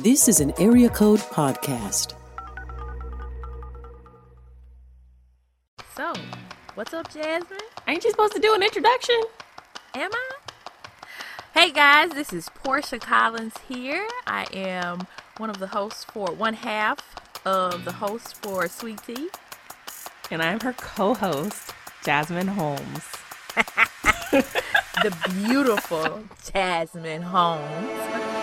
This is an Area Code Podcast. So, what's up, Jasmine? Ain't you supposed to do an introduction? Am I? Hey guys, this is Portia Collins here. I am one of the hosts for one half of the hosts for Sweet Tea. And I'm her co host, Jasmine Holmes. the beautiful Jasmine Holmes.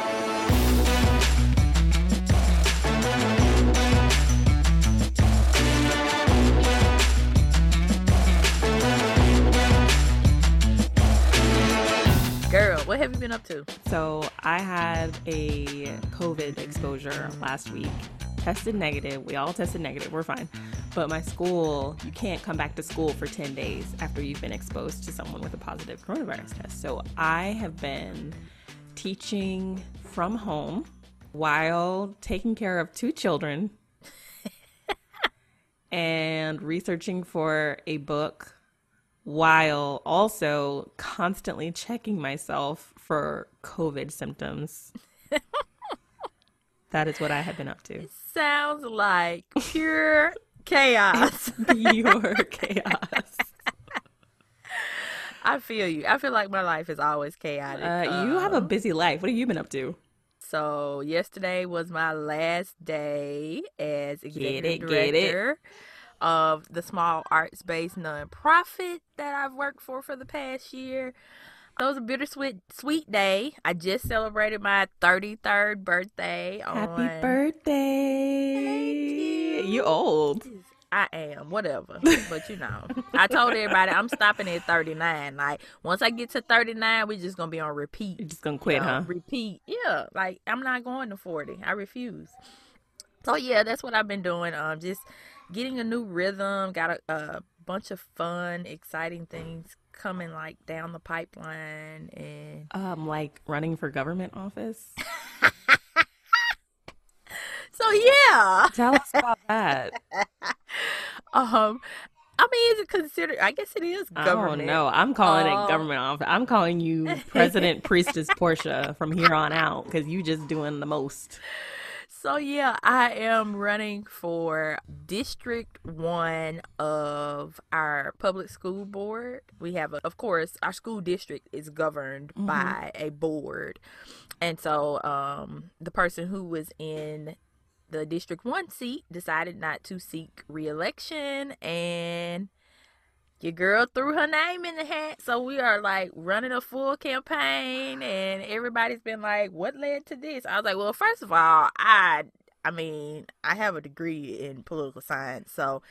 What have you been up to? So, I had a COVID exposure last week. Tested negative. We all tested negative. We're fine. But my school, you can't come back to school for 10 days after you've been exposed to someone with a positive coronavirus test. So, I have been teaching from home while taking care of two children and researching for a book while also constantly checking myself for COVID symptoms. that is what I have been up to. It sounds like pure chaos. Pure chaos. I feel you. I feel like my life is always chaotic. Uh, you have a busy life. What have you been up to? So yesterday was my last day as executive get it, get director of the small arts based nonprofit that I've worked for for the past year. It was a bittersweet sweet day. I just celebrated my 33rd birthday. Happy on... birthday. you. You old. I am, whatever. But you know, I told everybody I'm stopping at 39. Like, once I get to 39, we're just going to be on repeat. You're just going to quit, you know, huh? Repeat. Yeah. Like, I'm not going to 40. I refuse. So, yeah, that's what I've been doing. Um, Just getting a new rhythm, got a, a bunch of fun, exciting things coming like down the pipeline and um like running for government office so yeah tell us about that um I mean, is it considered? I guess it is government. Don't know. I'm calling um, it government office. I'm calling you President Priestess Portia from here on out because you just doing the most. So yeah, I am running for District One of our public school board. We have, a, of course, our school district is governed mm-hmm. by a board, and so um, the person who was in the District One seat decided not to seek reelection, and your girl threw her name in the hat. So we are like running a full campaign and everybody's been like, what led to this? I was like, well, first of all, I I mean, I have a degree in political science, so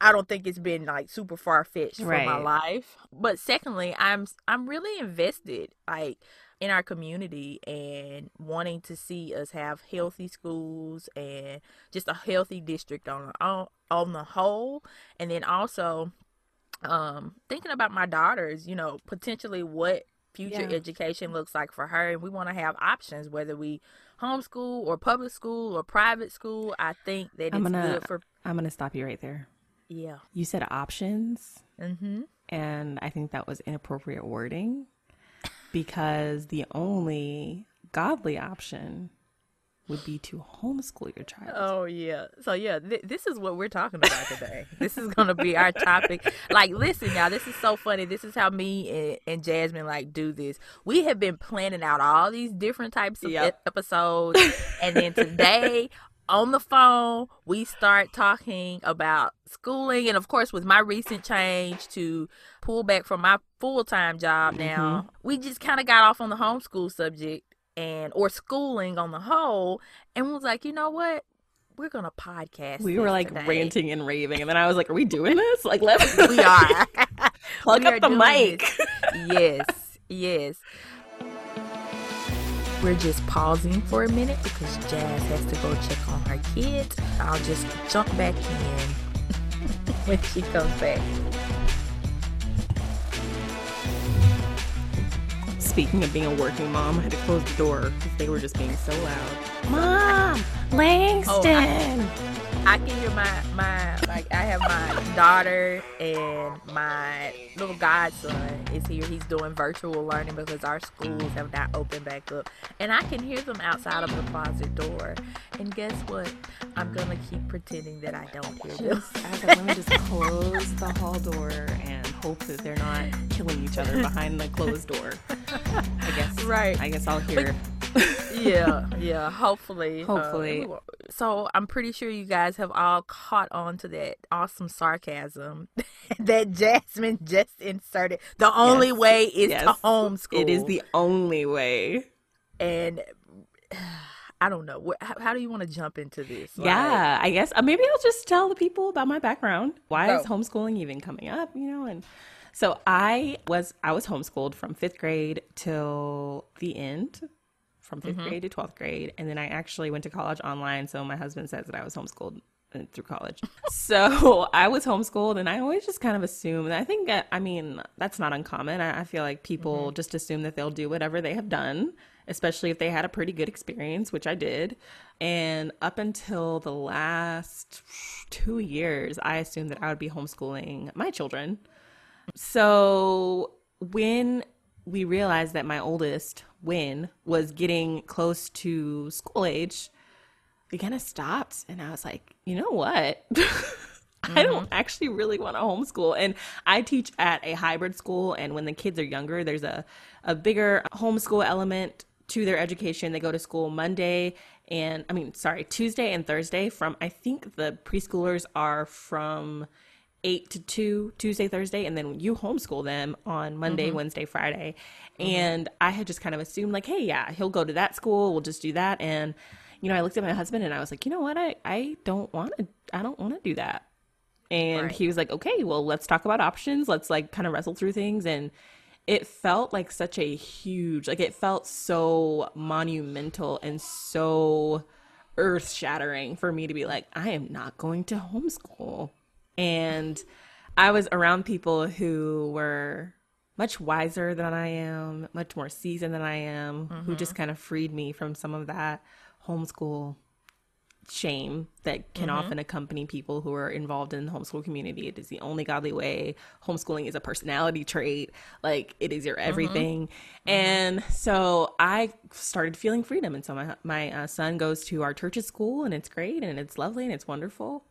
I don't think it's been like super far fetched right. for my life. But secondly, I'm I'm really invested like in our community and wanting to see us have healthy schools and just a healthy district on on, on the whole and then also um thinking about my daughters you know potentially what future yeah. education looks like for her and we want to have options whether we homeschool or public school or private school i think that I'm it's gonna, good for i'm gonna stop you right there yeah you said options mm-hmm. and i think that was inappropriate wording because the only godly option would be to homeschool your child. Oh yeah. So yeah, th- this is what we're talking about today. this is going to be our topic. Like listen y'all, this is so funny. This is how me and, and, Jasmine like do this. We have been planning out all these different types of yep. episodes and then today on the phone, we start talking about schooling. And of course, with my recent change to pull back from my full time job now, mm-hmm. we just kind of got off on the homeschool subject and or schooling on the whole and was like, you know what? We're gonna podcast. We were like today. ranting and raving, and then I was like, "Are we doing this? Like, let's." we are. Plug we up the mic. yes, yes. We're just pausing for a minute because Jazz has to go check on her kids. I'll just jump back in when she comes back. Speaking of being a working mom, I had to close the door because they were just being so loud. Mom, Langston. Oh, I can hear my my like I have my daughter and my little godson is here. He's doing virtual learning because our schools have not opened back up, and I can hear them outside of the closet door. And guess what? I'm gonna keep pretending that I don't hear them. I was like, let me just close the hall door and hope that they're not killing each other behind the closed door. I guess. Right. I guess I'll hear. yeah, yeah. Hopefully, uh, Hopefully. so I'm pretty sure you guys have all caught on to that awesome sarcasm that Jasmine just inserted. The only Yes, way is yes. to homeschool. It is the only way. and I don't know. How, how do you want to jump into this? Like, Yeah, I guess uh, maybe I'll just tell the people about my background. Why is homeschooling even coming up? You know, and so I was I was homeschooled from fifth grade till the end, from 5th mm-hmm. grade to twelfth grade, and then I actually went to college online. So my husband says that I was homeschooled uh, through college. so I was homeschooled, and I always just kind of assume. And I think that, I mean that's not uncommon. I, I feel like people mm-hmm. just assume that they'll do whatever they have done especially if they had a pretty good experience, which I did. And up until the last two years, I assumed that I would be homeschooling my children. So when we realized that my oldest, Win, was getting close to school age, we kind of stopped. And I was like, you know what? I don't mm-hmm. actually really want to homeschool. And I teach at a hybrid school. And when the kids are younger, there's a, a bigger homeschool element to their education. They go to school Monday and, I mean, sorry, Tuesday and Thursday from, I think the preschoolers are from 8 to 2 Tuesday, Thursday, and then you homeschool them on Monday, mm-hmm. Wednesday, Friday. Mm-hmm. And I had just kind of assumed, like, hey, yeah, he'll go to that school. We'll just do that. And, you know, I looked at my husband and I was like, you know what? I, I don't want to, I don't want to do that. And Right. he was like, okay, well, let's talk about options. Let's like kind of wrestle through things. And it felt like such a huge, like, it felt so monumental and so earth shattering for me to be like, I am not going to homeschool. And I was around people who were much wiser than I am, much more seasoned than I am, who just mm-hmm. kind of freed me from some of that homeschool shame that can mm-hmm. often accompany people who are involved in the homeschool community. It is the only godly way. Homeschooling is a personality trait. Like it is your mm-hmm. everything. And so I started feeling freedom. And so my my uh, son goes to our church's school, and it's great, and it's lovely, and it's wonderful.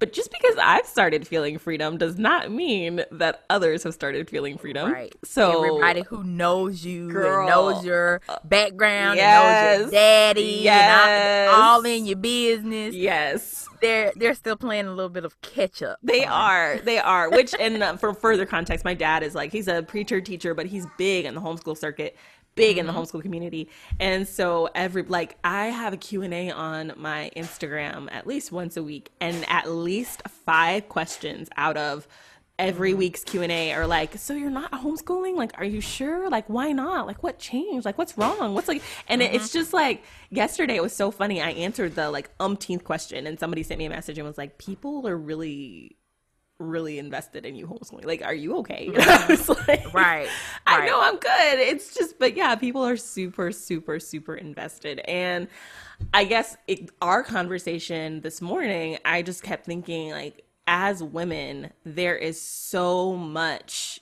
But just because I've started feeling freedom does not mean that others have started feeling freedom. Right. So everybody who knows you Girl. and knows your background Yes. and knows your daddy Yes. and all, all in your business, yes, they're they're still playing a little bit of catch up. They are. They are. Which, and uh, for further context, my dad is like, he's a preacher teacher, but he's big in the homeschool circuit, big in the mm-hmm. homeschool community. And so every, like, I have a Q&A on my Instagram at least once a week, and at least five questions out of every mm-hmm. week's Q&A are like, so you're not homeschooling? Like, are you sure? Like, why not? Like, what changed? Like, what's wrong? What's like, and it it's mm-hmm. just like, yesterday it was so funny. I answered the like umpteenth question and somebody sent me a message and was like, people are really, really invested in you homeschooling. Like, are you okay? Like, Right, I know I'm good. It's just, but yeah, people are super, super, super invested. And I guess it, our conversation this morning, I just kept thinking, like, as women, there is so much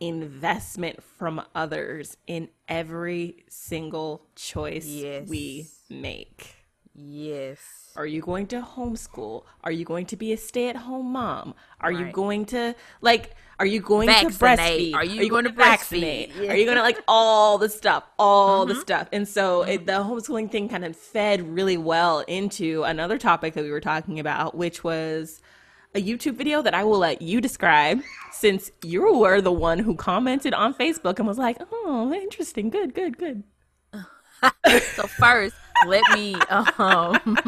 investment from others in every single choice Yes. we make. Yes. Are you going to homeschool? Are you going to be a stay-at-home mom? Are you going to like are you going Vaccinate. to breastfeed? Are you going to vaccinate? Yeah. Are you going to like all the stuff, all Mm-hmm. the stuff? And so it, the homeschooling thing kind of fed really well into another topic that we were talking about, which was a YouTube video that I will let you describe since you were the one who commented on Facebook and was like, "Oh, interesting. Good, good, good." So first, let me um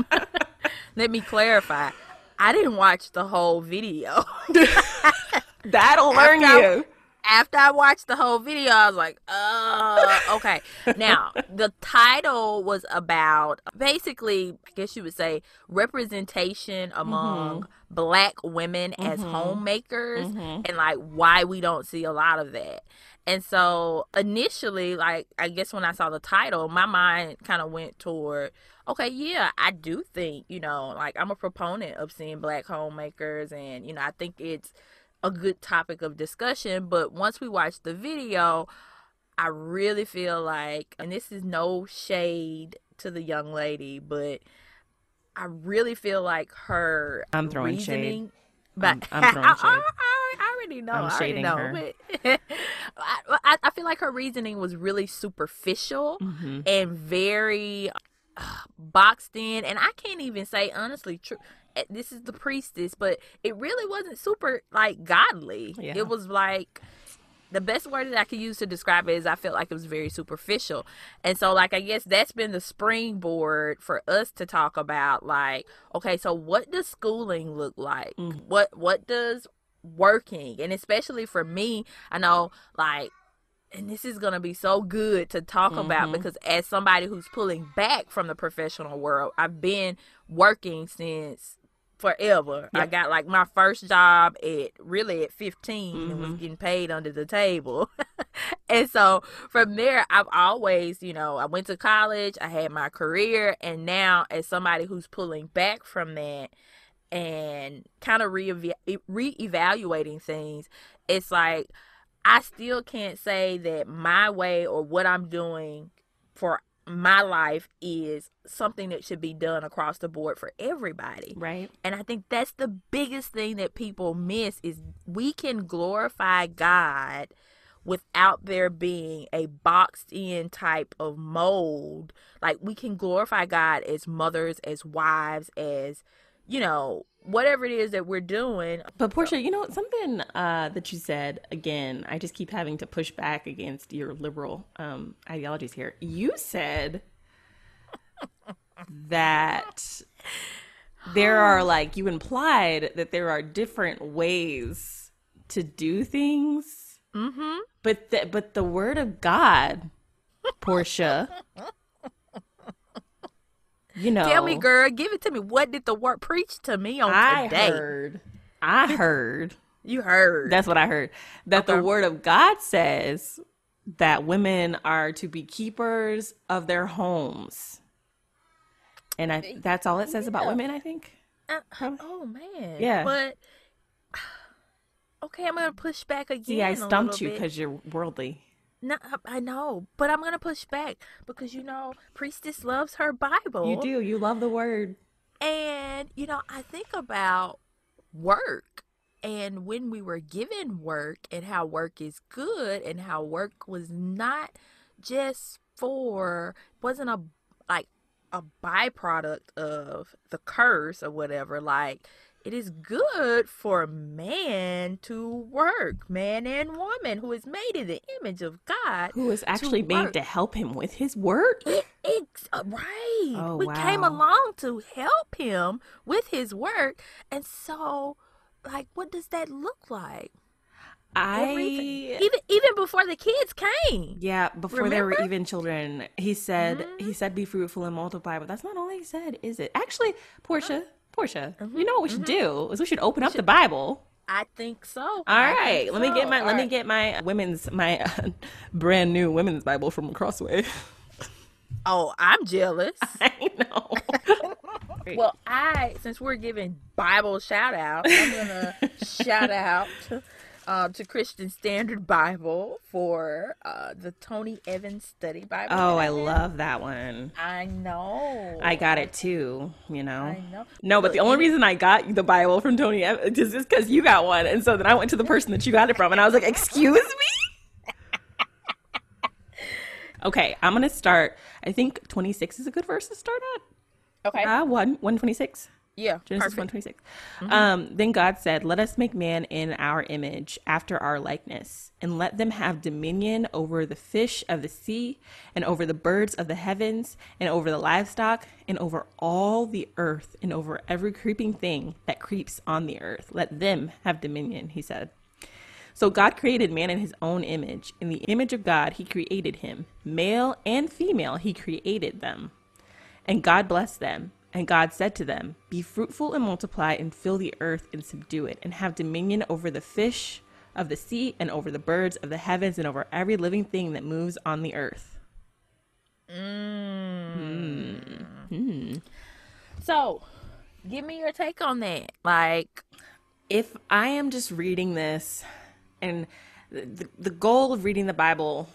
let me clarify. I didn't watch the whole video. That'll learn After I- you. After I watched the whole video, I was like, uh, okay. Now, the title was about basically, I guess you would say, representation among black women as homemakers and like why we don't see a lot of that. And so initially, like, I guess when I saw the title, my mind kind of went toward, okay, yeah, I do think, you know, like, I'm a proponent of seeing black homemakers, and, you know, I think it's a good topic of discussion. But once we watched the video, I really feel like, and this is no shade to the young lady, but I really feel like her I'm throwing reasoning, shade. but I'm- I'm throwing shade. I- I already know. I'm I already shading know. her. But I, I, feel like her reasoning was really superficial Mm-hmm. and very uh, boxed in, and I can't even say honestly true. eh, This is the priestess, but it really wasn't super like godly. Yeah. It was like the best word that I could use to describe it is I felt like it was very superficial. And so like I guess that's been the springboard for us to talk about like okay, so what does schooling look like? Mm. What what does working and especially for me, I know like and this is going to be so good to talk about Mhm. because as somebody who's pulling back from the professional world, I've been working since forever. I got like my first job at really at 15 and was Mhm. getting paid under the table. and so from there, I've always, you know, I went to college, I had my career, and now as somebody who's pulling back from that and kind of re reevaluating things, it's like I still can't say that my way or what I'm doing for my life is something that should be done across the board for everybody. Right. And I think that's the biggest thing that people miss is we can glorify God without there being a boxed in type of mold. Like we can glorify God as mothers, as wives, as you know, whatever it is that we're doing. But Portia, you know something uh, that you said again. I just keep having to push back against your liberal um, ideologies here. You said that there are like you implied that there are different ways to do things, Mm-hmm. but the, but the word of God, Portia. You know, Tell me, girl, give it to me. What did the word preach to me on I today? heard, I heard You heard. That's what I heard. That the word of God says that women are to be keepers of their homes. And I that's all it says about women, I think. Uh, oh man. Yeah. But okay, I'm gonna push back again. See, I stumped you because you're worldly. No, I know, but I'm gonna push back because you know, priestess loves her Bible. You do. You love the word. And, you know, I think about work and when we were given work and how work is good and how work was not just for, wasn't a, like, a byproduct of the curse or whatever. Like, it is good for man to work, man and woman who is made in the image of God. Who was actually made to help him with his work. It, it's uh, right. Oh, we came along to help him with his work, and so, like, what does that look like? Everything. I even even before the kids came. yeah, before there were even children, he said Mhm. he said be fruitful and multiply, but that's not all he said, is it? Actually, Portia, Portia, you know what we should do is we should open up the Bible. I think so. All right, let me get my All let me get my women's my uh, brand new women's Bible from Crossway. Oh, I'm jealous. I know. well, I since we're giving Bible shout out, I'm gonna shout out uh, to Christian Standard Bible for uh, the Tony Evans Study Bible. oh, I love that one. I know. I got it too. You know. I know. No, but the only reason I got the Bible from Tony Evans is just because you got one, and so then I went to the person that you got it from, and I was like, "Excuse me." Okay, I'm gonna start. I think 26 is a good verse to start at. Okay. Uh, one 126. Yeah. Genesis perfect. 126. Um, then God said, Let us make man in our image, after our likeness, and let them have dominion over the fish of the sea, and over the birds of the heavens, and over the livestock, and over all the earth, and over every creeping thing that creeps on the earth. Let them have dominion, he said. So God created man in his own image. In the image of God, he created him. Male and female, he created them. And God blessed them. And God said to them, Be fruitful and multiply, and fill the earth and subdue it, and have dominion over the fish of the sea and over the birds of the heavens and over every living thing that moves on the earth. Mm. Hmm. Hmm. So, give me your take on that. Like, if I am just reading this, and the, the goal of reading the Bible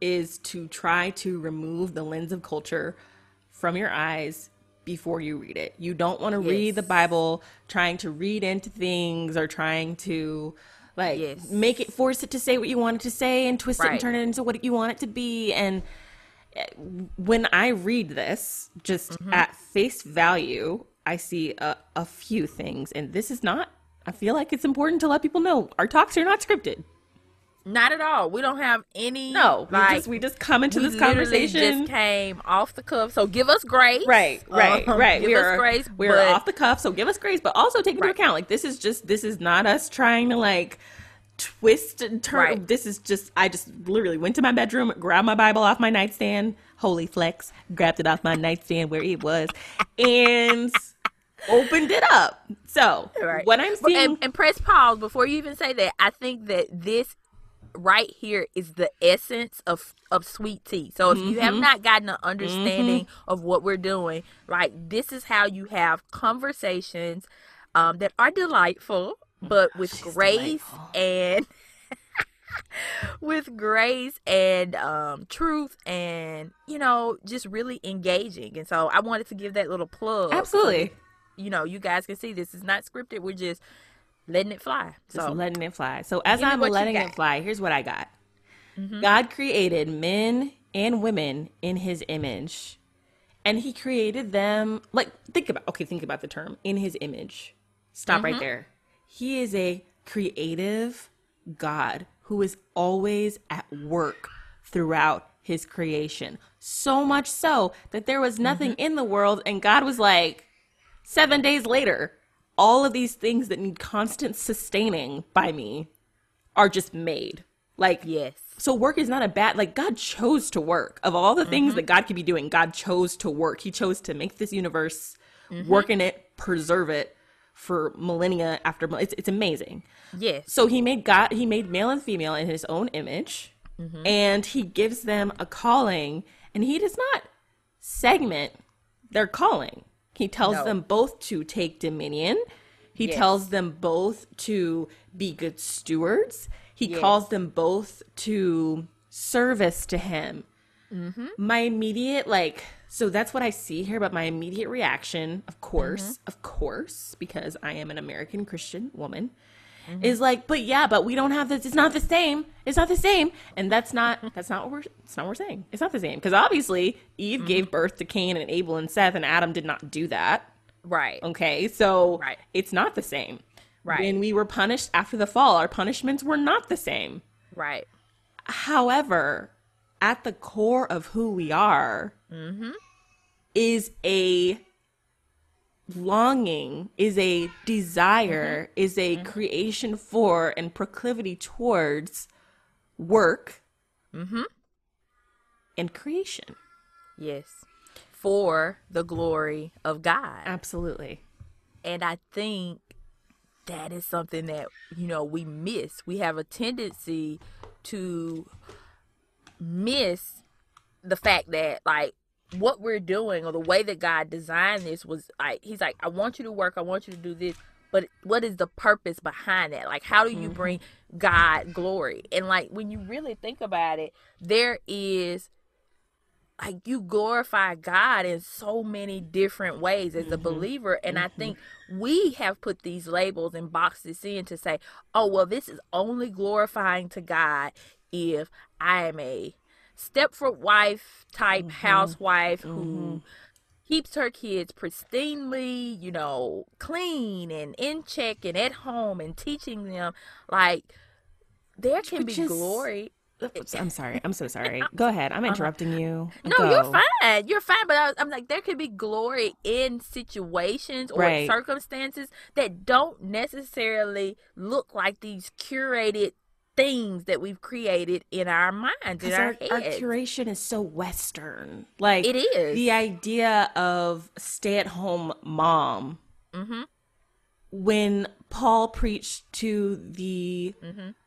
is to try to remove the lens of culture from your eyes before you read it. You don't want to read the Bible trying to read into things or trying to like Yes. make it force it to say what you want it to say and twist it and turn it into what you want it to be and when I read this, just Mm-hmm. at face value, I see a, a few things. And this is not, I feel like it's important to let people know our talks are not scripted. Not at all. We don't have any. No, we just we just come into this conversation. just came off the cuff. So give us grace. Right, right, Um, right. Give we us are grace. we are but off the cuff, so give us grace, but also take into Right. account like this is just this is not us trying to like twist and turn. Right. This is just I just literally went to my bedroom, grabbed my Bible off my nightstand, holy flex, grabbed it off my nightstand where it was, and opened it up. So Right. what I'm seeing, and, and press pause before you even say that. I think that this right here is the essence of of sweet tea. So if you have Mm-hmm. not gotten an understanding of what we're doing, like this is how you have conversations um, that are delightful, but with grace and with grace and um, truth and you know just really engaging. And so I wanted to give that little plug. absolutely. that, you know, you guys can see this is not scripted. We're just letting it fly. Just So letting it fly. So as I'm letting. Mm-hmm. it fly, here's what I got. God created men and women in his image. And he created them like think about okay, think about the term in his image. Stop Mm-hmm. right there. He is a creative God who is always at work throughout his creation. So much so that there was nothing Mm-hmm. in the world and God was like seven days later, all of these things that need constant sustaining by me are just made. Like, yes, so work is not a bad, like, God chose to work. Of all the things Mm-hmm. that God could be doing, God chose to work. He chose to make this universe, Mm-hmm. work in it, preserve it for millennia after, it's, it's amazing. yes, So he made God, he made male and female in his own image, and he gives them a calling, and he does not segment their calling. He tells No. them both to take dominion. He Yes. tells them both to be good stewards. He Yes. calls them both to service to him. Mm-hmm. My immediate, like, so that's what I see here, but my immediate reaction, of course, mm-hmm. of course, because I am an American Christian woman, Mm-hmm. is like, but yeah, but we don't have this. It's not the same. It's not the same. And that's not, mm-hmm. that's not what we're, it's not what we're saying. It's not the same. Because obviously Eve gave mm-hmm. birth to Cain and Abel and Seth, and Adam did not do that. right, Okay, so Right. it's not the same. Right. When we were punished after the fall, our punishments were not the same. right, However, at the core of who we are is a longing, is a desire, is a creation for and proclivity towards work mm-hmm. and creation. yes, for the glory of God. Absolutely. And I think that is something that, you know, we miss. We have a tendency to miss the fact that, like, what we're doing or the way that God designed this was like, He's like, I want you to work, I want you to do this. But what is the purpose behind that? Like, how do you mm-hmm. bring God glory? And, like, when you really think about it, there is like you glorify God in so many different ways as a mm-hmm. believer. And I mm-hmm. think we have put these labels and boxes in to say, oh, well, this is only glorifying to God if I am a Stepford wife type housewife who keeps her kids pristinely, you know, clean and in check and at home and teaching them like there can Which be is- glory I'm sorry. I'm so sorry. Go ahead. I'm interrupting you. Uh-huh. No, Go. you're fine. You're fine. But I was, I'm like, there could be glory in situations or Right. circumstances that don't necessarily look like these curated things that we've created in our minds, in our, our, our curation is so Western. Like It is. the idea of stay-at-home mom. Mm-hmm. When Paul preached to the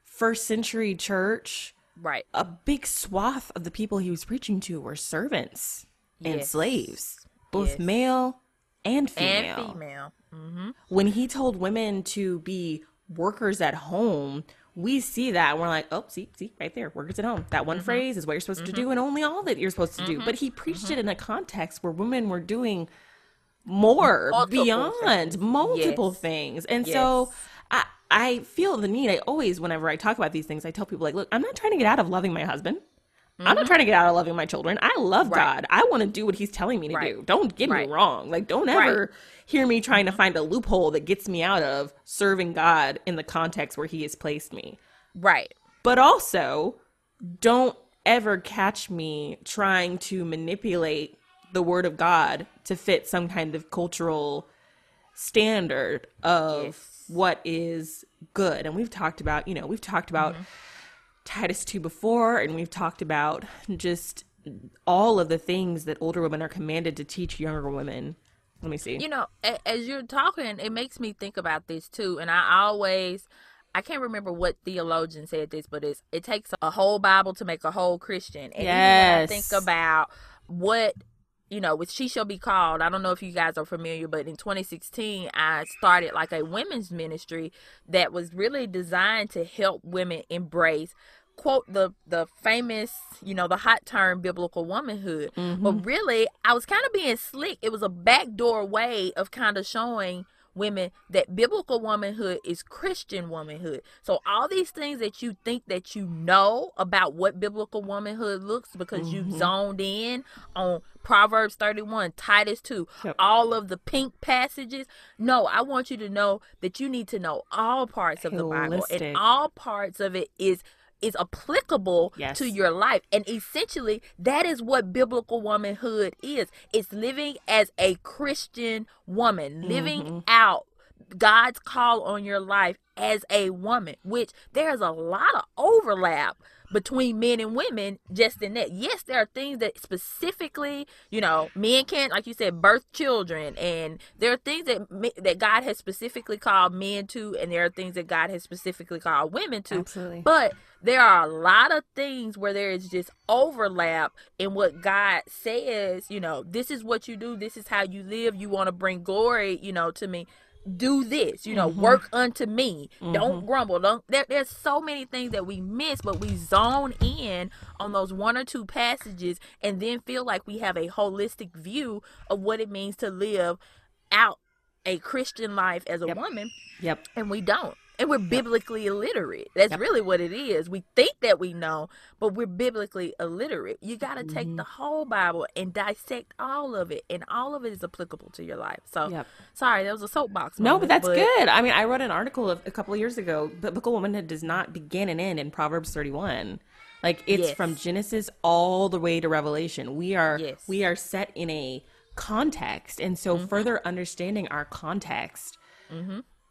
first century church, Right. a big swath of the people he was preaching to were servants and slaves, both Yes. male and female. And female. Mm-hmm. When he told women to be workers at home, we see that and we're like, oh, see, see, right there, workers at home. That Mm-hmm. one phrase is what you're supposed to do and only all that you're supposed to do. But he preached Mm-hmm. it in a context where women were doing more Multiple beyond things. multiple Yes. things. And so I I feel the need. I always whenever I talk about these things, I tell people like, look, I'm not trying to get out of loving my husband. I'm not trying to get out of loving my children. I love Mm-hmm. Right. God. I want to do what he's telling me to Right. do. Don't get Right. me wrong. Like don't ever hear me trying to find a loophole that gets me out of serving God in the context where he has placed me. Right. But also, don't ever catch me trying to manipulate the word of God to fit some kind of cultural standard of Yes. what is good. And we've talked about, you know, we've talked about Mm-hmm. Titus 2 before, and we've talked about just all of the things that older women are commanded to teach younger women. Let me see. You know, as you're talking, it makes me think about this too. And I always, I can't remember what theologian said this, but it's it takes a whole Bible to make a whole Christian. And when I Yes. think about what you know, with She Shall Be Called, I don't know if you guys are familiar, but in 2016, I started like a women's ministry that was really designed to help women embrace quote the the famous you know the hot term biblical womanhood. Mm-hmm. But really i was kind of being slick. It was a backdoor way of kind of showing women that biblical womanhood is christian womanhood. So all these things that you think that you know about what biblical womanhood looks because you've mm-hmm. zoned in on proverbs 31 titus 2 Yep. all of the pink passages. No i want you to know that you need to know all parts of the bible and all parts of it is is applicable Yes. to your life and essentially that is what biblical womanhood is it's living as a christian woman living Mm-hmm. out god's call on your life as a woman which there's a lot of overlap between men and women just in that yes there are things that specifically you know men can't like you said birth children and there are things that that god has specifically called men to and there are things that god has specifically called women to Absolutely. but there are a lot of things where there is just overlap in what God says, you know, this is what you do, this is how you live, you want to bring glory, you know, to me. Do this, you know, mm-hmm. work unto me. Don't mm-hmm. grumble. Don't there, there's so many things that we miss, but we zone in on those one or two passages and then feel like we have a holistic view of what it means to live out a Christian life as a Yep. woman Yep. and we don't and we're biblically illiterate that's Yep. really what it is we think that we know but we're biblically illiterate you got to take Mm-hmm. the whole bible and dissect all of it and all of it is applicable to your life so Yep. sorry that was a soapbox No, but that's good. I mean, I wrote an article of, a couple of years ago. Biblical womanhood does not begin and end in Proverbs 31. Like it's Yes. from Genesis all the way to Revelation. We are Yes. we are set in a context, and so Mm-hmm. further understanding our context,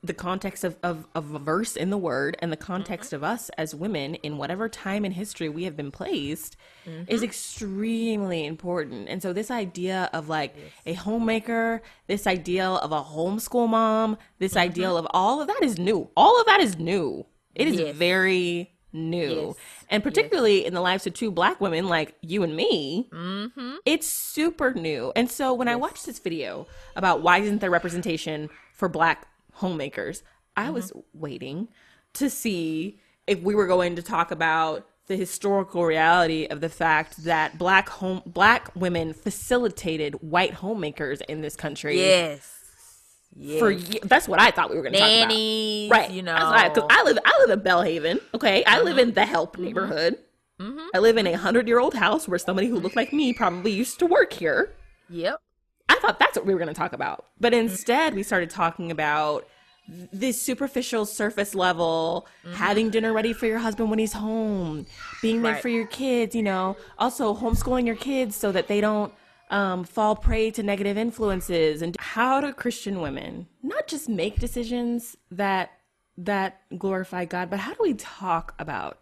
the context of, of of a verse in the Word, and the context of us as women in whatever time in history we have been placed, is mm-hmm. extremely important. And so this idea of like a homemaker, this ideal of a homeschool mom, this mm-hmm. ideal of all of that is new. All of that is new. It is Yes. very new. Yes. And particularly in the lives of two black women like you and me, mm-hmm. it's super new. And so when I watched this video about why isn't there representation for black homemakers, I mm-hmm. was waiting to see if we were going to talk about the historical reality of the fact that black home black women facilitated white homemakers in this country yes yes for that's what I thought we were going to talk about. nannies Right. you know Because I, live, I live in Belhaven. Okay. I live mm-hmm. in the Help mm-hmm. neighborhood. I live in a hundred year old house where somebody who looked like me probably used to work here. yep I thought that's what we were going to talk about. But instead, we started talking about this superficial surface level, having dinner ready for your husband when he's home, being there Right. for your kids, you know, also homeschooling your kids so that they don't um, fall prey to negative influences and how do Christian women not just make decisions that that glorify God, but how do we talk about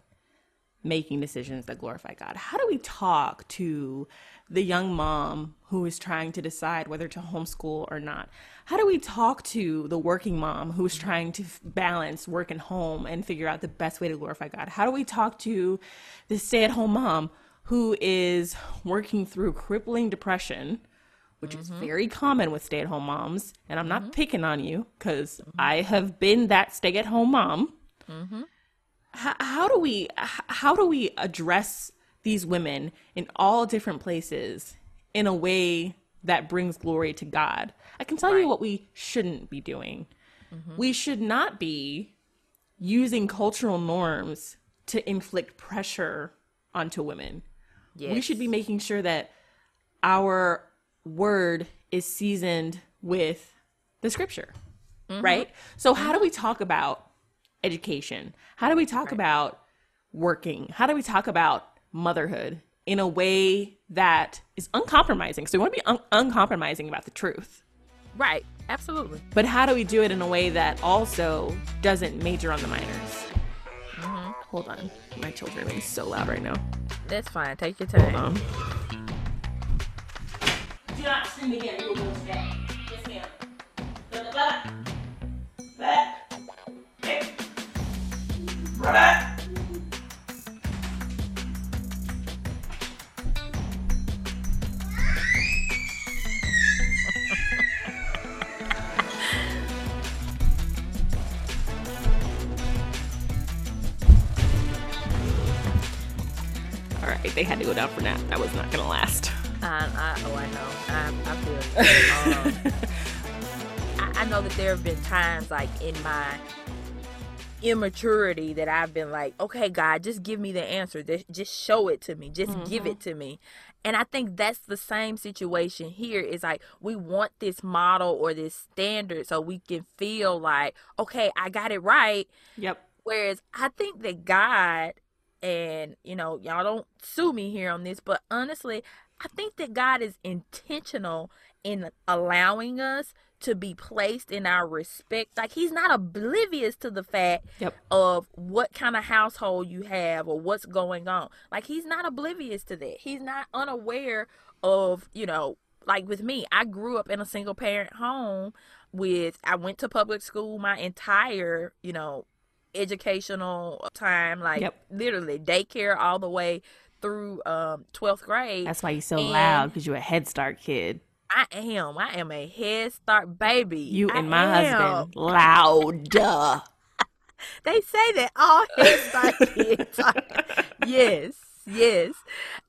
making decisions that glorify God? How do we talk to the young mom who is trying to decide whether to homeschool or not? How do we talk to the working mom who's trying to f- balance work and home and figure out the best way to glorify God? How do we talk to the stay at home mom who is working through crippling depression? Which is mm-hmm. very common with stay at home moms. And I'm not mm-hmm. picking on you because mm-hmm. I have been that stay at home mom how, how do we how do we address these women in all different places in a way that brings glory to God? I can tell you what we shouldn't be doing. Mm-hmm. We should not be using cultural norms to inflict pressure onto women. We should be making sure that our word is seasoned with the scripture, mm-hmm. right? So, how do mm-hmm. we talk about education? How do we talk about working? How do we talk about motherhood in a way that is uncompromising? So, we want to be un- uncompromising about the truth. Right. Absolutely. But how do we do it in a way that also doesn't major on the minors? Hold on. My children are being so loud right now. That's fine. Take your time. Um, do not send me again. You will go today. Yes, ma'am. Blah, blah, blah. Blah. Blah. They had to go down for nap. That was not gonna last. I, I, oh, I know. I, I feel. Um, I, I know that there have been times, like in my immaturity, that I've been like, "Okay, God, just give me the answer. Just, just show it to me. Just give it to me." And I think that's the same situation here. Is like we want this model or this standard so we can feel like, "Okay, I got it right." Yep. Whereas I think that God, and you know, y'all don't sue me here on this, but honestly, I think that God is intentional in allowing us to be placed in our respect. Like He's not oblivious to the fact Yep. of what kind of household you have or what's going on. Like He's not oblivious to that. He's not unaware of, you know, like with me, I grew up in a single parent home with I went to public school my entire, you know, educational time, like Yep. literally daycare all the way through um 12th grade. That's why you're so And- loud because you're a Head Start kid. I am. I am a Head Start baby. You I and my am. husband, loud. They say that all Head Start kids are. Yes, yes.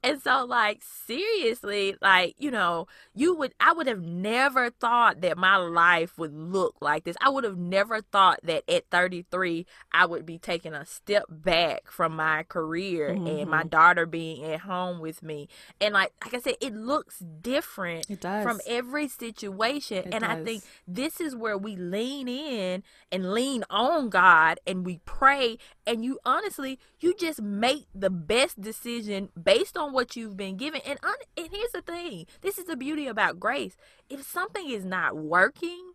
And so, like, seriously, like, you know, you would, I would have never thought that my life would look like this. I would have never thought that at 33, I would be taking a step back from my career and my mm-hmm. daughter being at home with me. And, like, like I said, it looks different It does. from every situation. It and I think this is where we lean in and lean on God and we pray and you honestly you just make the best decision based on what you've been given and un- and here's the thing this is the beauty about grace if something is not working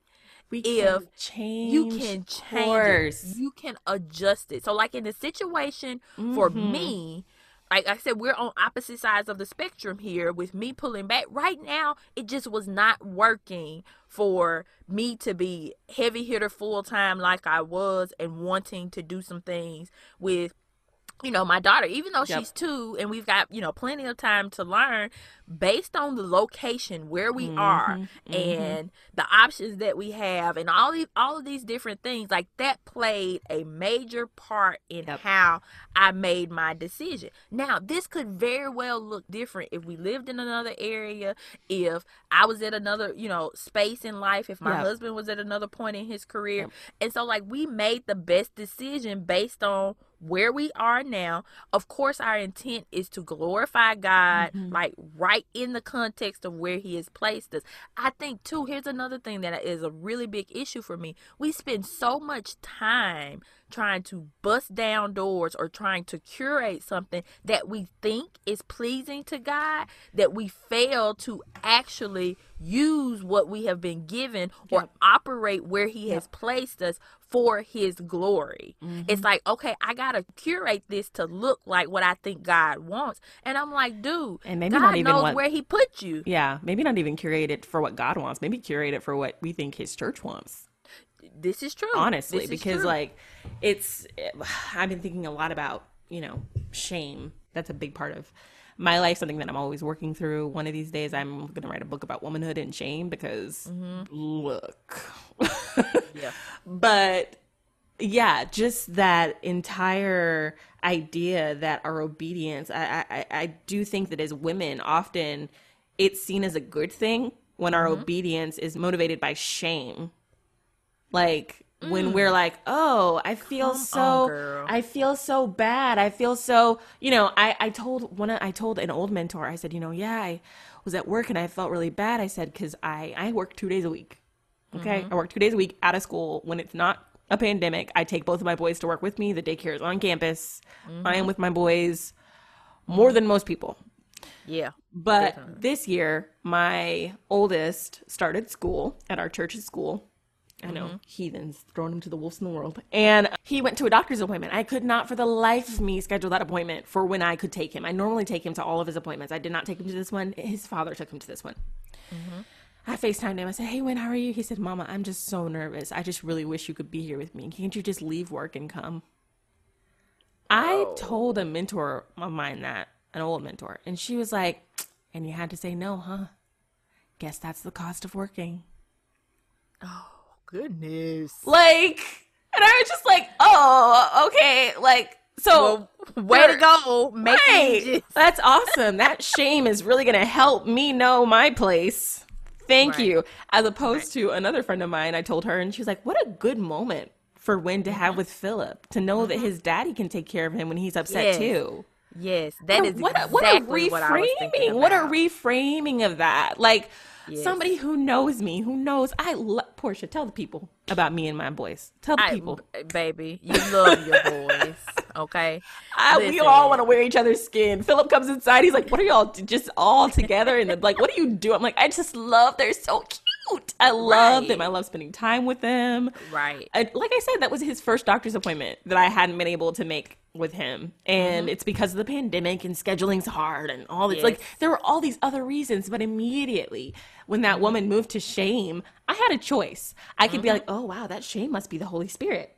We If change. you can change course. it you can adjust it so like in the situation for Mhm. me like I said, we're on opposite sides of the spectrum here with me pulling back. Right now, it just was not working for me to be heavy hitter full time like I was and wanting to do some things with you know my daughter even though Yep. she's two and we've got you know plenty of time to learn based on the location where we are Mhm, and the options that we have and all these all of these different things like that played a major part in Yep. how I made my decision. Now, this could very well look different if we lived in another area, if I was at another, you know, space in life, if my Yep. husband was at another point in his career. And so like we made the best decision based on where we are now. Of course, our intent is to glorify God, mm-hmm. like right in the context of where He has placed us. I think, too, here's another thing that is a really big issue for me. We spend so much time trying to bust down doors or trying to curate something that we think is pleasing to God that we fail to actually use what we have been given or Yep. operate where he has placed us for his glory. Mm-hmm. It's like, okay, I got to curate this to look like what I think God wants. And I'm like, dude, And maybe God not even knows what- where he put you. Yeah, maybe not even curate it for what God wants. Maybe curate it for what we think His church wants. This is true. Honestly, is because true. like it's, I've been thinking a lot about you know shame. That's a big part of my life. Something that I'm always working through. One of these days, I'm gonna write a book about womanhood and shame because mm-hmm. look, Yeah. but yeah just that entire idea that our obedience I, I i do think that as women often it's seen as a good thing when our mm-hmm. obedience is motivated by shame like when we're mm. like oh i feel Come so on, i feel so bad i feel so you know i i told one of- i told an old mentor i said you know yeah i was at work and i felt really bad i said because i i work two days a week Okay. Mm-hmm. I work two days a week out of school. When it's not a pandemic, I take both of my boys to work with me. The daycare is on campus. I am mm-hmm. with my boys more than most people. Yeah. But Definitely. this year, my oldest started school at our church's school. I know, mm-hmm. heathens throwing him to the wolves in the world. And he went to a doctor's appointment. I could not, for the life of me, schedule that appointment for when I could take him. I normally take him to all of his appointments. I did not take him to this one. His father took him to this one. Mm-hmm. I FaceTimed him. I said, Hey, Wayne, how are you? He said, Mama, I'm just so nervous. I just really wish you could be here with me. Can't you just leave work and come? I told a mentor of mine that, an old mentor, and she was like, And you had to say no, huh? Guess that's the cost of working. Oh. Goodness. Like, and I was just like, Oh, okay. Like, so. Well, way to go. Make Right. That's awesome. That shame is really going to help me know my place. Thank Right. you. As opposed to another friend of mine, I told her, and she was like, What a good moment for Wynn to have mm-hmm. with Philip to know that mm-hmm. his daddy can take care of him when he's upset Yes. too. Yes, that is what a, exactly what a what, I was thinking reframing. What a reframing of that. Like Yes. somebody who knows me, who knows I love Portia, tell the people about me and my boys. Tell the I- people. b- eh, baby, you love your boys, okay? I, we all want to wear each other's skin. Philip comes inside. He's like, "What are y'all just all together?" And like, "What do you do?" I'm like, "I just love. They're so cute. I love them. I love spending time with them." Right. I, like I said, that was his first doctor's appointment that I hadn't been able to make with him, and it's because of the pandemic and scheduling's hard and all this. Like there were all these other reasons, but immediately when that woman moved to shame, I had a choice. I could be like, "Oh wow, that shame must be the Holy Spirit."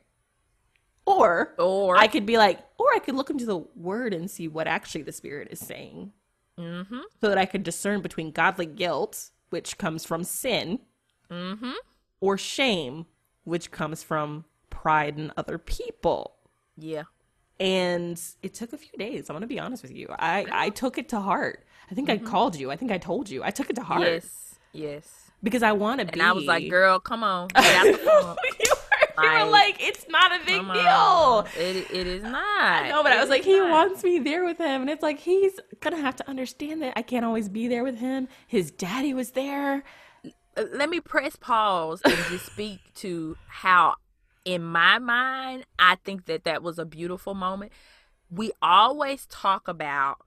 Or, Or- I could be like, or I could look into the word and see what actually the Spirit is saying, Mm-hmm. so that I could discern between godly guilt, which comes from sin, Mm-hmm. or shame, which comes from pride in other people. Yeah. And it took a few days. I'm gonna be honest with you. I I took it to heart. I think I called you. I think I told you. I took it to heart Mm-hmm. Yes. Yes. because I want to be. And I was like, girl, come on. Get out the funk. you were, you were Like, it's not a big deal. on. It, it is not. No, but I was like, he not. wants me there with him. And it's like, he's going to have to understand that I can't always be there with him. His daddy was there. Let me press pause and just speak to how in my mind i think that that was a beautiful moment. We always talk about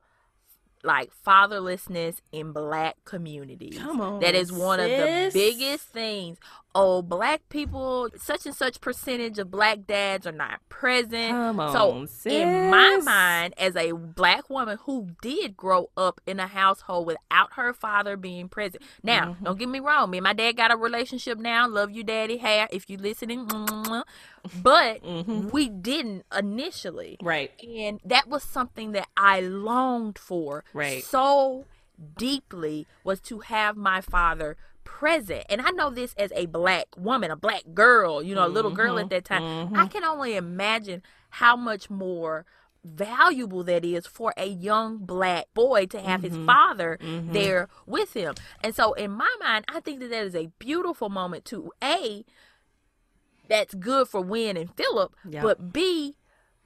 like fatherlessness in black communities. Come on, that is one of the biggest things oh black people such and such percentage of black dads are not present Come on, so on, in my mind as a black woman who did grow up in a household without her father being present. Now, Mm-hmm. don't get me wrong, me and my dad got a relationship now. Love you, daddy. Hey, if you listening, but we didn't initially, Mm-hmm. Right. and that was something that I longed for Right. so deeply was to have my father present. And I know this as a black woman, a black girl, you know, a little girl Mm-hmm. at that time. I can only imagine how much more valuable that is for a young black boy to have Mm-hmm. his father there with him. And so in my mind, I think that that is a beautiful moment to a that's good for Win and Philip, Yeah. but B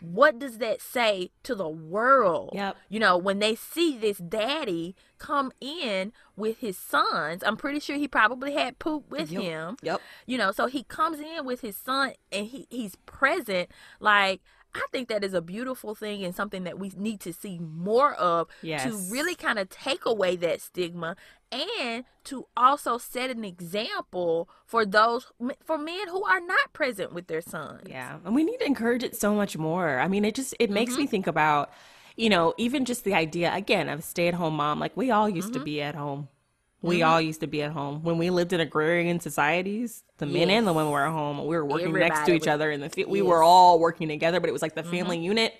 what does that say to the world? Yep. You know, when they see this daddy come in with his sons, I'm pretty sure he probably had poop with Yep. him. Yep. You know, so he comes in with his son and he, he's present. Like, I think that is a beautiful thing and something that we need to see more of to really kind of take away that stigma and to also set an example for those for men who are not present with their sons. Yeah, and we need to encourage it so much more. I mean, it just it makes me mm-hmm. think about, you know, even just the idea again of stay at home mom. Like we all used to mm-hmm. be at home. We all used to be at home when we lived in agrarian societies. The men and the women were at home. We were working next to each was- other in the field. We Yes. were all working together, but it was like the family unit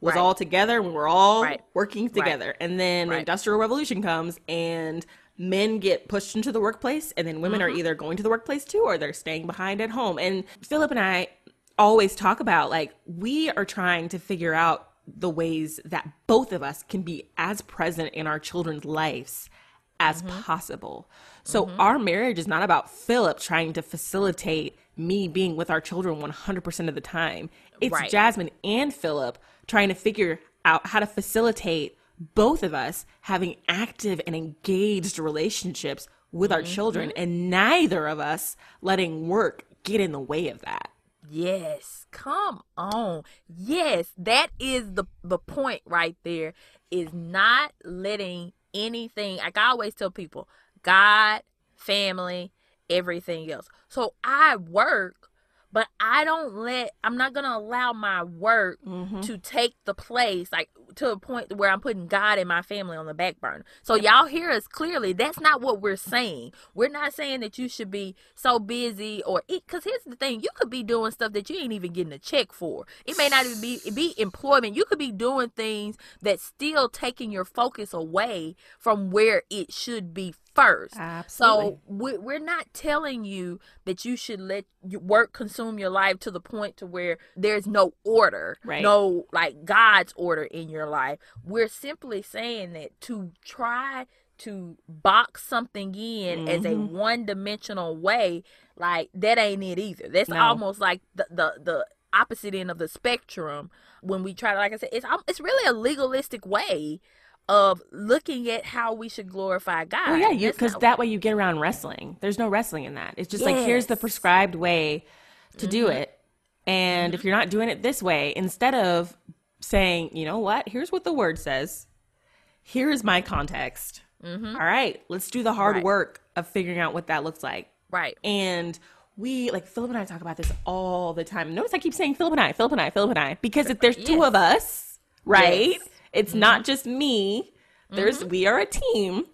was Right. all together. We were all Right. working together. And then the industrial revolution comes and men get pushed into the workplace and then women are Mm-hmm. either going to the workplace too or they're staying behind at home. And Philip and I always talk about like we are trying to figure out the ways that both of us can be as present in our children's lives as Mm-hmm. possible. So our marriage is not about Philip trying to facilitate me being with our children 100% of the time. It's Right. Jasmine and Philip trying to figure out how to facilitate both of us having active and engaged relationships with our children and neither of us letting work get in the way of that. Yes, come on. Yes, that is the the point right there is not letting anything like I always tell people, God, family, everything else. So I work, but I don't let I'm not going to allow my work mm-hmm. to take the place like to a point where I'm putting God and my family on the back burner. So y'all hear us clearly. That's not what we're saying. We're not saying that you should be so busy or because here's the thing: you could be doing stuff that you ain't even getting a check for. It may not even be be employment. You could be doing things that still taking your focus away from where it should be first. Absolutely. So we- we're not telling you that you should let your work consume your life to the point to where there's no order, Right. no like God's order in your life. We're simply saying that to try to box something in as a Mm-hmm. one-dimensional way, like that ain't it either. That's No. almost like the the the opposite end of the spectrum when we try to like I said it's al- it's really a legalistic way of looking at how we should glorify God. Well, yeah, because that way you get around wrestling. There's no wrestling in that. It's just like here's the Mm-hmm. prescribed way to do it, and if you're not doing it this way, instead of saying, you know what, here's what the word says, here is my context. All right, let's do the hard Mm-hmm. Right. work of figuring out what that looks like. right. And we like Philip and I talk about this all the time. Notice I keep saying Philip and I, Philip and I, Philip and I, because if there's two of us, right? Yes. Mm-hmm. It's not just me. There's we are a team.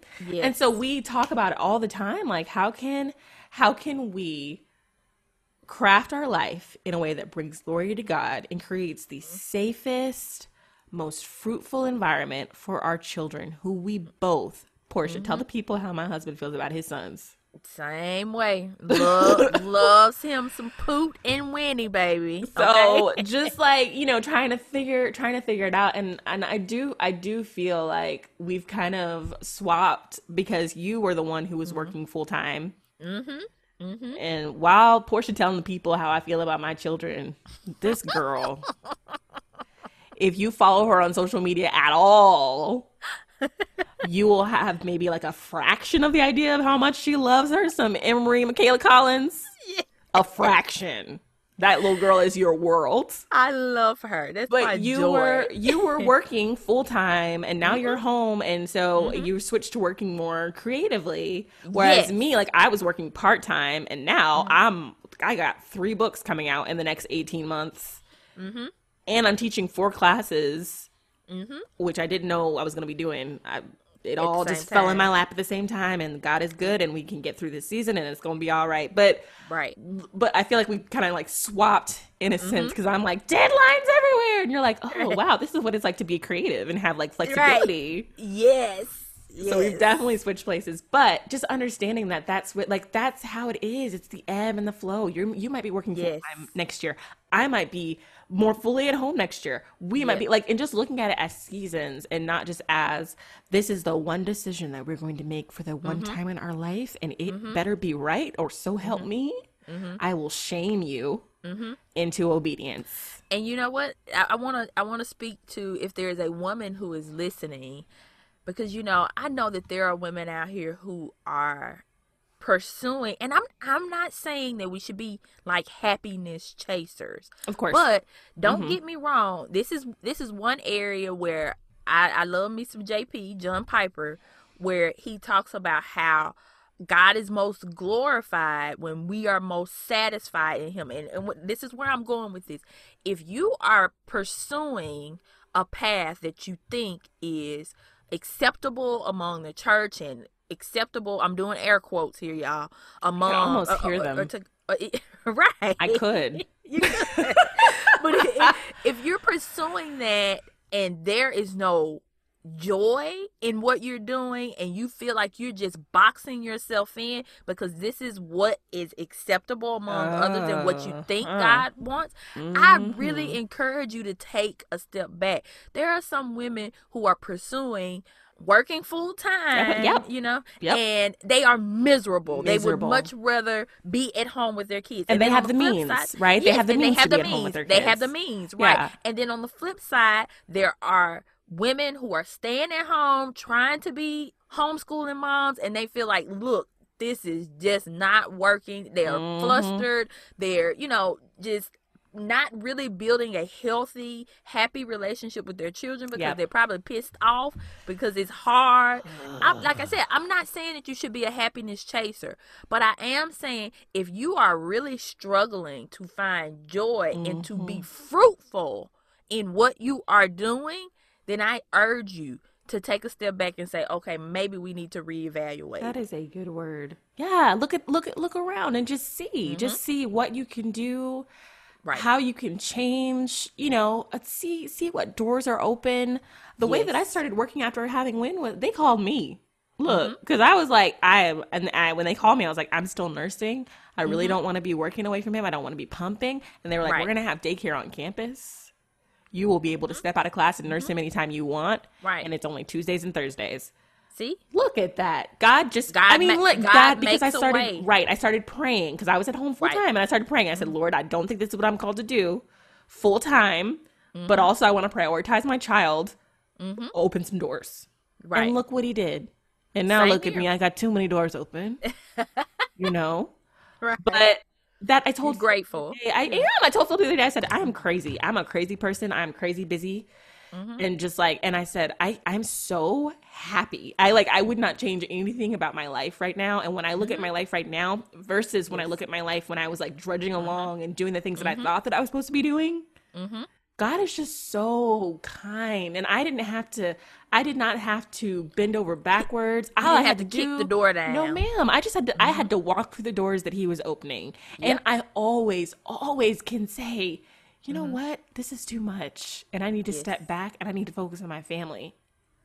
And so we talk about it all the time. Like how can how can we craft our life in a way that brings glory to God and creates the Mm-hmm. safest, most fruitful environment for our children who we both Portia, tell Mm-hmm. the people how my husband feels about his sons. Same way. Love, loves him some Poot and Winnie, baby. so okay? just like you know trying to figure trying to figure it out and and i do i do feel like we've kind of swapped because you were the one who was working full time mm-hmm. and while portia telling the people how i feel about my children this girl if you follow her on social media at all you will have maybe like a fraction of the idea of how much she loves her some emery michaela collins a fraction that little girl is your world I love her. That's my but you joy. were you were working full time and now Mm-hmm. you're home and so you switched to working more creatively whereas Yes. Mm-hmm. me like i was working part-time and now i'm i got three books coming out in the next 18 months Mm-hmm. and i'm teaching four classes which i didn't know i was going to be doing I, it all just same fell in my lap at the same time and god is good and we can get through this season and it's going to be all right but right. but I feel like we kind of like swapped in a Mm-hmm. sense because I'm like deadlines everywhere, and you're like, oh wow, this is what it's like to be creative and have like flexibility. Yes. So we've definitely switched places, but just understanding that that's what like that's how it is. It's the ebb and the flow. You you might be working full Yes. time next year. I might be more fully at home next year. We might be like and just looking at it as seasons and not just as this is the one decision that we're going to make for the one Mm-hmm. time in our life, and it better be right or so help me. I will shame you Mm-hmm. into obedience. And you know what? I want to I want to speak to if there is a woman who is listening, because you know I know that there are women out here who are pursuing, and I'm I'm not saying that we should be like happiness chasers, Of course. but don't Mhm. get me wrong. This is this is one area where I I love me some JP John Piper, where he talks about how God is most glorified when we are most satisfied in Him. And, and this is where I'm going with this. If you are pursuing a path that you think is acceptable among the church and acceptable, I'm doing air quotes here, y'all. Among almost uh, hear uh, them. uh, to- uh, right. I could. You could. but if, if you're pursuing that and there is no joy in what you're doing and you feel like you're just boxing yourself in because this is what is acceptable among others and what you Uh, think uh. God wants, I Mhm. really encourage you to take a step back. There are some women who are pursuing working full time, yep. you know, Yep. and they are miserable. Miserable. They would much rather be at home with their kids. And they have the flip means, right? They have the and means to have be the at home with means. They have the means, right? Yeah. And then on the flip side, there are women who are staying at home trying to be homeschooling moms, and they feel like, look, this is just not working. They are Mhm. flustered. They're, you know, just not really building a healthy, happy relationship with their children because Yep. they're probably pissed off because it's hard. I'm, like I said, I'm not saying that you should be a happiness chaser, but I am saying if you are really struggling to find joy and to be mm-hmm. fruitful in what you are doing, then I urge you to take a step back and say, okay, maybe we need to reevaluate. That is a good word. Yeah, look at look at look around and just see, just mm-hmm. see what you can do, Right. how you can change. You know, uh, see see what doors are open. The way that I started working after having Win was they called me. Look, mm-hmm. because I was like, I am, and I when they called me, I was like, I'm still nursing. I really mm-hmm. don't want to be working away from him. I don't want to be pumping. And they were like, Right. we're gonna have daycare on campus. You will be able to mm-hmm. step out of class and nurse him anytime you want. Right. And it's only Tuesdays and Thursdays. See? Look at that. God just God I mean, ma- look, God God, because I started right, I started praying because I was at home full Right. Mm-hmm. time and I started praying. I said, Lord, I don't think this is what I'm called to do full time, but also I want to prioritize my child. Open some doors. Mm-hmm. Right. And look what he did. And now Same look at me. I got too many doors open. you know? right. But that I told grateful. Phil- I am. I told Phil the other day. I said I am crazy. I'm a crazy person. I'm crazy busy, Mm-hmm. and just like and I said I I'm so happy. I like I would not change anything about my life right now. And when I look at Mm-hmm. my life right now versus when I look at my life when I was like drudging Mm-hmm. along and doing the things that I thought that I was supposed to be doing. God is just so kind, and I didn't have to. I did not have to bend over backwards. All I had to, to kick do, the door down. No, ma'am. I just had to. I had to walk through the doors that He was opening, and I always, always can say, you know mm-hmm. what, this is too much, and I need to step back, and I need to focus on my family.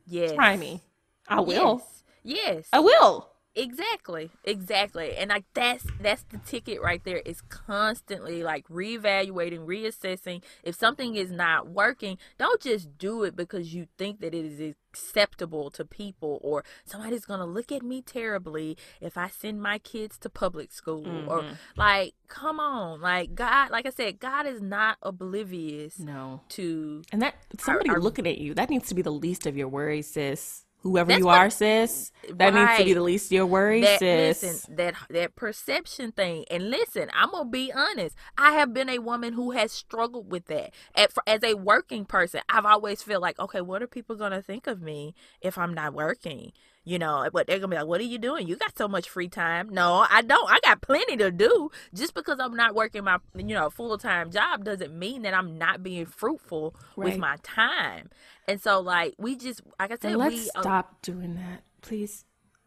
Yes. Try me. I will. Yes. Yes. I will. Exactly, exactly, and like that's that's the ticket right there. Is constantly like reevaluating, reassessing. If something is not working, don't just do it because you think that it is acceptable to people or somebody's gonna look at me terribly if I send my kids to public school or mm-hmm. like, come on, like God, like I said, God is not oblivious No. to And that somebody our- looking at you, that needs to be the least of your worries, sis. Whoever That's you what- are, sis, that needs to be the least of your worries, that sis. listen that that perception thing. And listen i'm gonna be honest. I have been a woman who has struggled with that. At, for, as a working person i've always felt like okay what are people gonna think of me if i'm not working you know but they're gonna be like what are you doing you got so much free time no i don't i got plenty to do just because i'm not working my you know full-time job doesn't mean that i'm not being fruitful with my time and so like we just like i said And let's we uh, stop doing that, please.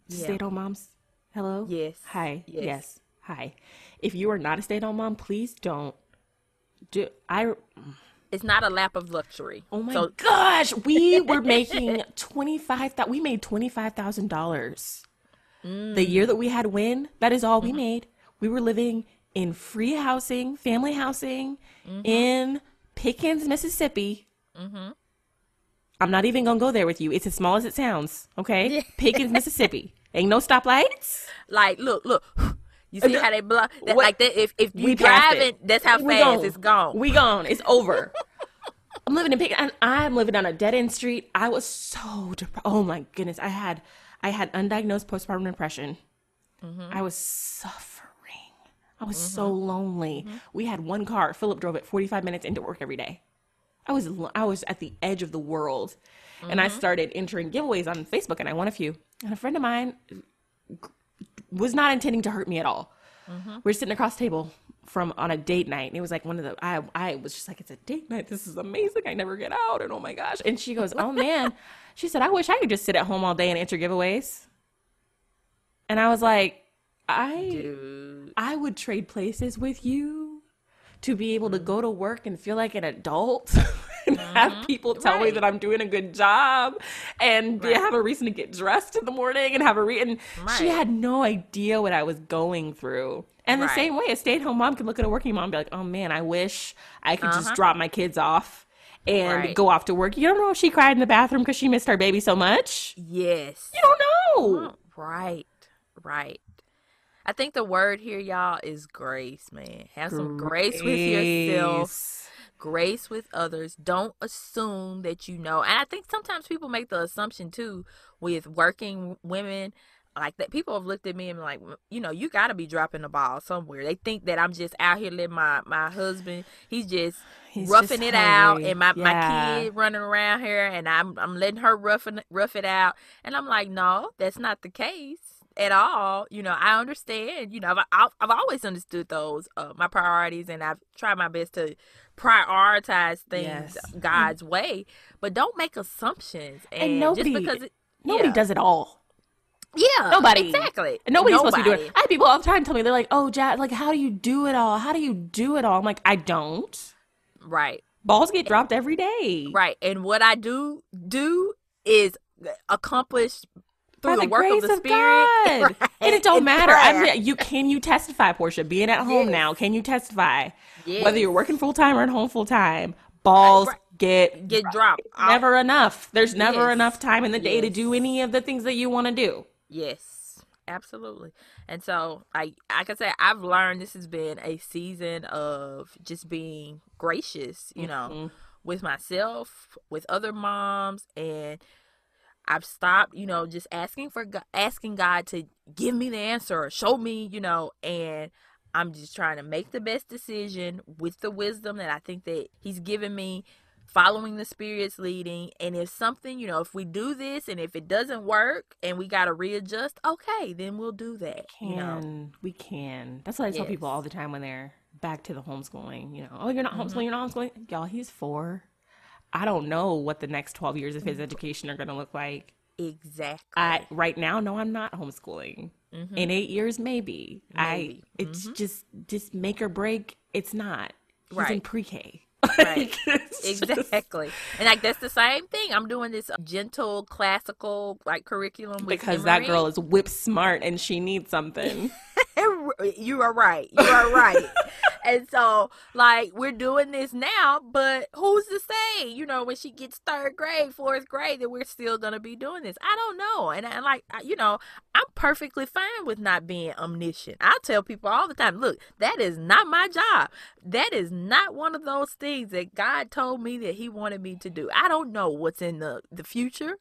Yeah. Stay at home moms. Hello? Yes. Hi. Yes. Yes. Hi. If you are not a stay at home mom, please don't do I it's not a lap of luxury Oh my so gosh, we were making twenty five thousand. We made twenty five thousand dollars mm. the year that we had win. That is all we mm-hmm. made. We were living in free housing, family housing mm-hmm. in Pickens, Mississippi. Mm-hmm. I'm not even gonna go there with you. It's as small as it sounds. Okay, Pickens, Mississippi. Ain't no stoplights. Like, look, look. You see how they block that, like that? If if you driving, it. that's how We fast gone. it's gone. We gone. It's over. I'm living in Pickens I'm living on a dead end street. I was so depressed. Oh my goodness. I had I had undiagnosed postpartum depression. Mm-hmm. I was suffering. I was so lonely. We had one car. Philip drove it 45 minutes into work every day. I was I was at the edge of the world. And I Mm-hmm. started entering giveaways on Facebook and I won a few. And a friend of mine was not intending to hurt me at all. Mm-hmm. We are sitting across the table from on a date night, and it was like one of the I I was just like, it's a date night. This is amazing. I never get out, and oh my gosh. And she goes, oh man, she said, I wish I could just sit at home all day and enter giveaways. And I was like, I Dude. I would trade places with you to be able to Mm-hmm. go to work and feel like an adult and have people tell me that I'm doing a good job and Right. have a reason to get dressed in the morning and have a re- and she had no idea what I was going through. And the Right. same way a stay-at-home mom can look at a working mom and be like, "Oh man, I wish I could just Uh-huh. drop my kids off and Right. go off to work." You don't know if she cried in the bathroom because she missed her baby so much. Yes. You don't know. Right. Right. I think the word here, y'all, is grace, man. Have some grace with yourself, Grace. with others. Don't assume that you know. And I think sometimes people make the assumption too with working women. Like that, people have looked at me and been like, you know, you got to be dropping the ball somewhere. They think that I'm just out here letting my my husband. He's just He's roughing just it out, and my my kid running around here, and I'm I'm letting her roughing rough it out. And I'm like, no, that's not the case at all. You know, I understand. You know, I've I've, I've always understood those uh, my priorities, and I've tried my best to prioritize things Yes. Mm. God's way. But don't make assumptions. And, And nobody- just because it, Nobody yeah. does it all. Yeah, Nobody. exactly. Nobody's supposed to be doing Nobody. it. I have people all the time tell me, they're like, oh, Jack, like, how do you do it all? How do you do it all? I'm like, I don't. Right. Balls get dropped every day. Right. And what I do do is accomplish through the, the work grace of the of spirit. Right, And it don't in matter. prayer. I'm, you can you testify, Portia? Being at home Yes. now, can you testify? Yes. Whether you're working full time or at home full time, balls Right. get get dropped. I'll- never enough. There's never Yes. enough time in the day to do any of the things that you want to do. Yes, absolutely. And so, I I can say I've learned this has been a season of just being gracious, you know, Mm-hmm. with myself, with other moms, and I've stopped, you know, just asking for God, asking God to give me the answer or show me, you know, and I'm just trying to make the best decision with the wisdom that I think that He's given me, following the Spirit's leading. And if something, you know, if we do this and if it doesn't work and we got to readjust, okay, then we'll do that. Can You know, we can? That's what I tell people all the time when they're back to the homeschooling. You know, oh, you're not Mm-hmm. homeschooling. You're not homeschooling. Y'all, he's four. I don't know what the next twelve years of his Mm-hmm. education are going to look like. exactly. I right now, no, I'm not homeschooling. In eight years, maybe. I. Mm-hmm. Mm-hmm. It's just just make or break. It's not. He's in Right. pre-K. Right. It's just- exactly. And like that's the same thing. I'm doing this gentle classical like curriculum with because that girl is whip smart and she needs something. you are right. You are right. and so, like, we're doing this now, but who's to say, you know, when she gets third grade, fourth grade, that we're still going to be doing this? I don't know. And, and like, I, you know, I'm perfectly fine with not being omniscient. I tell people all the time, look, that is not my job. That is not one of those things that God told me that He wanted me to do. I don't know what's in the, the future.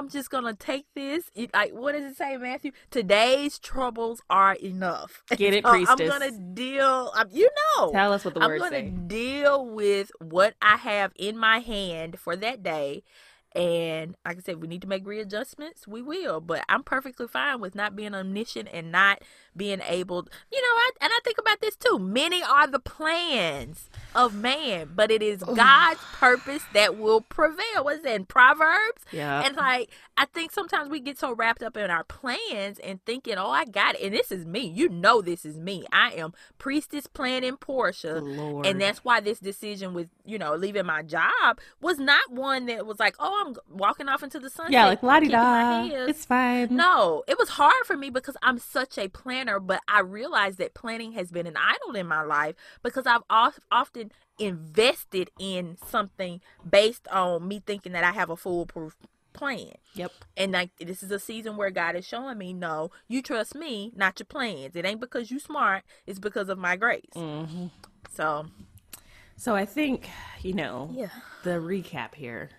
I'm just gonna take this. It, like, what does it say, Matthew? Today's troubles are enough. Get it, So I'm gonna deal. Um, you know, Tell us what the I'm words gonna deal with what I have in my hand for that day. And like I said, we need to make readjustments. We will, but I'm perfectly fine with not being omniscient and not being able. You know, I, and I think about this too. Many are the plans of man, but it is oh. God's purpose that will prevail. What is that in Proverbs? Yeah. And like, I think sometimes we get so wrapped up in our plans and thinking, oh, I got it. And this is me. You know, this is me. I am priestess planning Portia. Lord. And that's why this decision with, you know, leaving my job was not one that was like, oh, I'm walking off into the sunset. yeah, like la di da. It's fine. No, it was hard for me because I'm such a planner, but I realized that planning has been an idol in my life because I've often invested in something based on me thinking that I have a foolproof plan. Yep. And like this is a season where God is showing me, no, you trust me, not your plans. It ain't because you smart, it's because of my grace. Mm-hmm. So So I think, you know, Yeah. the recap here,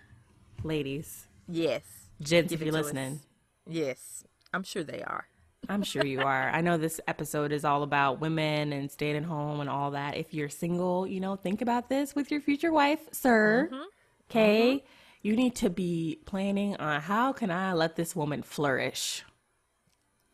ladies, yes. gents, Give if you're to us. listening, Yes. I'm sure they are. I'm sure you are. I know this episode is all about women and staying at home and all that. If you're single, you know, think about this with your future wife, sir. Mm-hmm. Okay? You need to be planning on how can I let this woman flourish?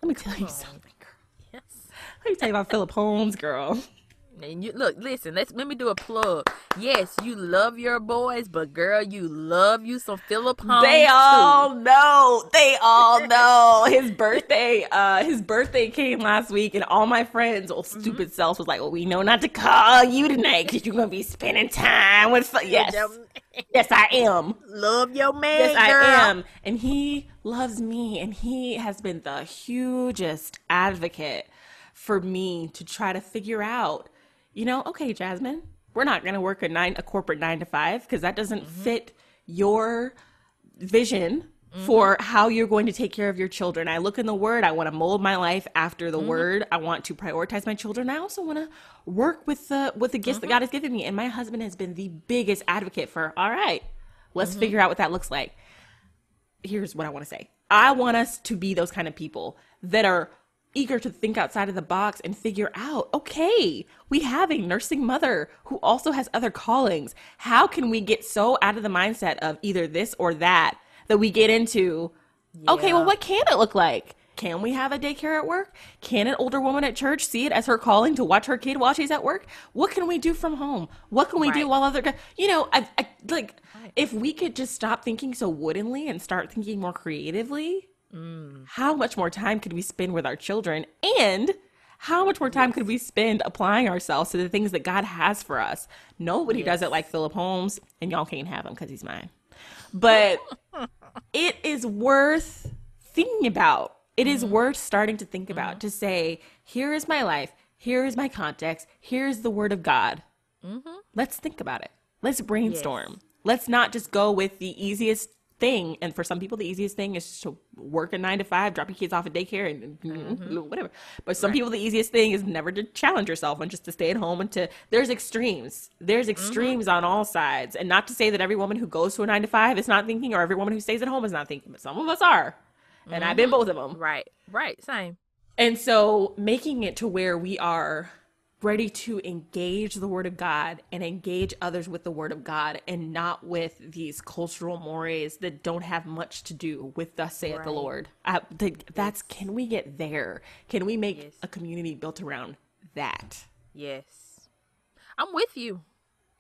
Let me tell you something, girl. Yes. Let me tell you about Philip Holmes, girl. And you look, listen, let's let me do a plug. Yes, you love your boys, but girl, you love you some Philip Holmes. They too. all know. They all know. His birthday, uh, his birthday came last week, and all my friends, old Mm-hmm. stupid selves, was like, "Well, we know not to call you tonight because you're gonna be spending time with." Fu-. Yes, yes, I am. love your man. Yes, girl. I am. And he loves me, and he has been the hugest advocate for me to try to figure out, you know, okay, Jasmine, we're not going to work a nine, a corporate nine to five, because that doesn't Mm-hmm. fit your vision Mm-hmm. for how you're going to take care of your children. I look in the word, I want to mold my life after Mm-hmm. the word. I want to prioritize my children. I also want to work with the with the gifts Mm-hmm. that God has given me. And my husband has been the biggest advocate for, all right, let's Mm-hmm. figure out what that looks like here's what I want to say. I want us to be those kind of people that are eager to think outside of the box and figure out okay, we have a nursing mother who also has other callings. How can we get so out of the mindset of either this or that that we get into, okay, well, what can it look like? Can we have a daycare at work? Can an older woman at church see it as her calling to watch her kid while she's at work? What can we do from home? What can we do while other guys, you know, I, I like if we could just stop thinking so woodenly and start thinking more creatively, Mm. how much more time could we spend with our children and how much more time could we spend applying ourselves to the things that God has for us? Nobody does it like Philip Holmes, and y'all can't have him because he's mine. But it is worth thinking about. It is mm-hmm. worth starting to think about mm-hmm. to say, here is my life, here is my context, here is the word of God. Mm-hmm. Let's think about it. Let's brainstorm. Let's not just go with the easiest thing. And for some people, the easiest thing is to work a nine to five, drop your kids off at daycare, and mm, whatever. But some people, the easiest thing is never to challenge yourself and just to stay at home and to. There's extremes. There's extremes on all sides. And not to say that every woman who goes to a nine to five is not thinking, or every woman who stays at home is not thinking, but some of us are. And I've been both of them. Right. Right. Same. And so making it to where we are ready to engage the word of God and engage others with the word of God and not with these cultural mores that don't have much to do with thus saith the Right. Lord. I, th- that's can we get there? Can we make Yes. a community built around that? Yes. I'm with you.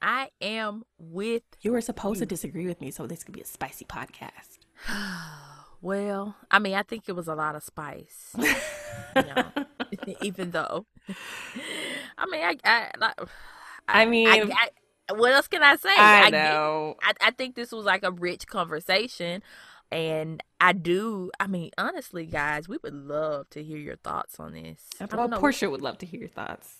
I am with You were supposed to disagree with me, so this could be a spicy podcast. well, I mean, I think it was a lot of spice. you know, even though I mean, I I like I mean, I, I, what else can I say? I get- know. I, I think this was like a rich conversation. And I do, I mean, honestly, guys, we would love to hear your thoughts on this. I Well, know. Portia would love to hear your thoughts.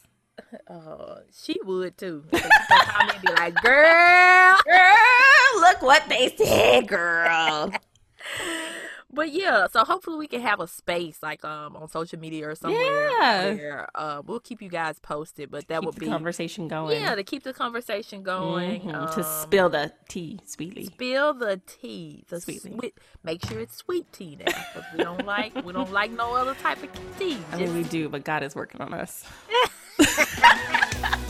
Uh, she would too. She'd call me and be like, girl. Girl, look what they said, girl. But yeah, so hopefully we can have a space like um on social media or somewhere. Yeah. Where, uh, we'll keep you guys posted, but that Keep would be conversation going. yeah to keep the conversation going. Mhm, to um, spill the tea sweetly. spill the tea, the Sweetly. sweet. Make sure it's sweet tea now, 'cause we don't like we don't like no other type of tea. I mean, we do, but God is working on us.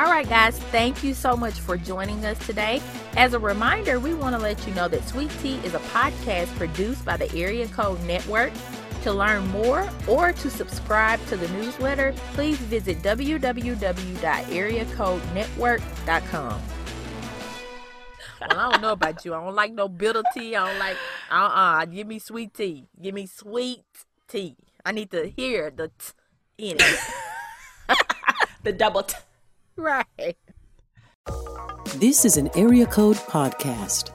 All right, guys, thank you so much for joining us today. As a reminder, we want to let you know that Sweet Tea is a podcast produced by the Area Code Network. To learn more or to subscribe to the newsletter, please visit www.areacodenetwork.com. Well, I don't know about you. I don't like no bitter tea. I don't like uh uh Give me sweet tea. Give me sweet tea. I need to hear the t in it. The double t. right. This is an Area Code Podcast.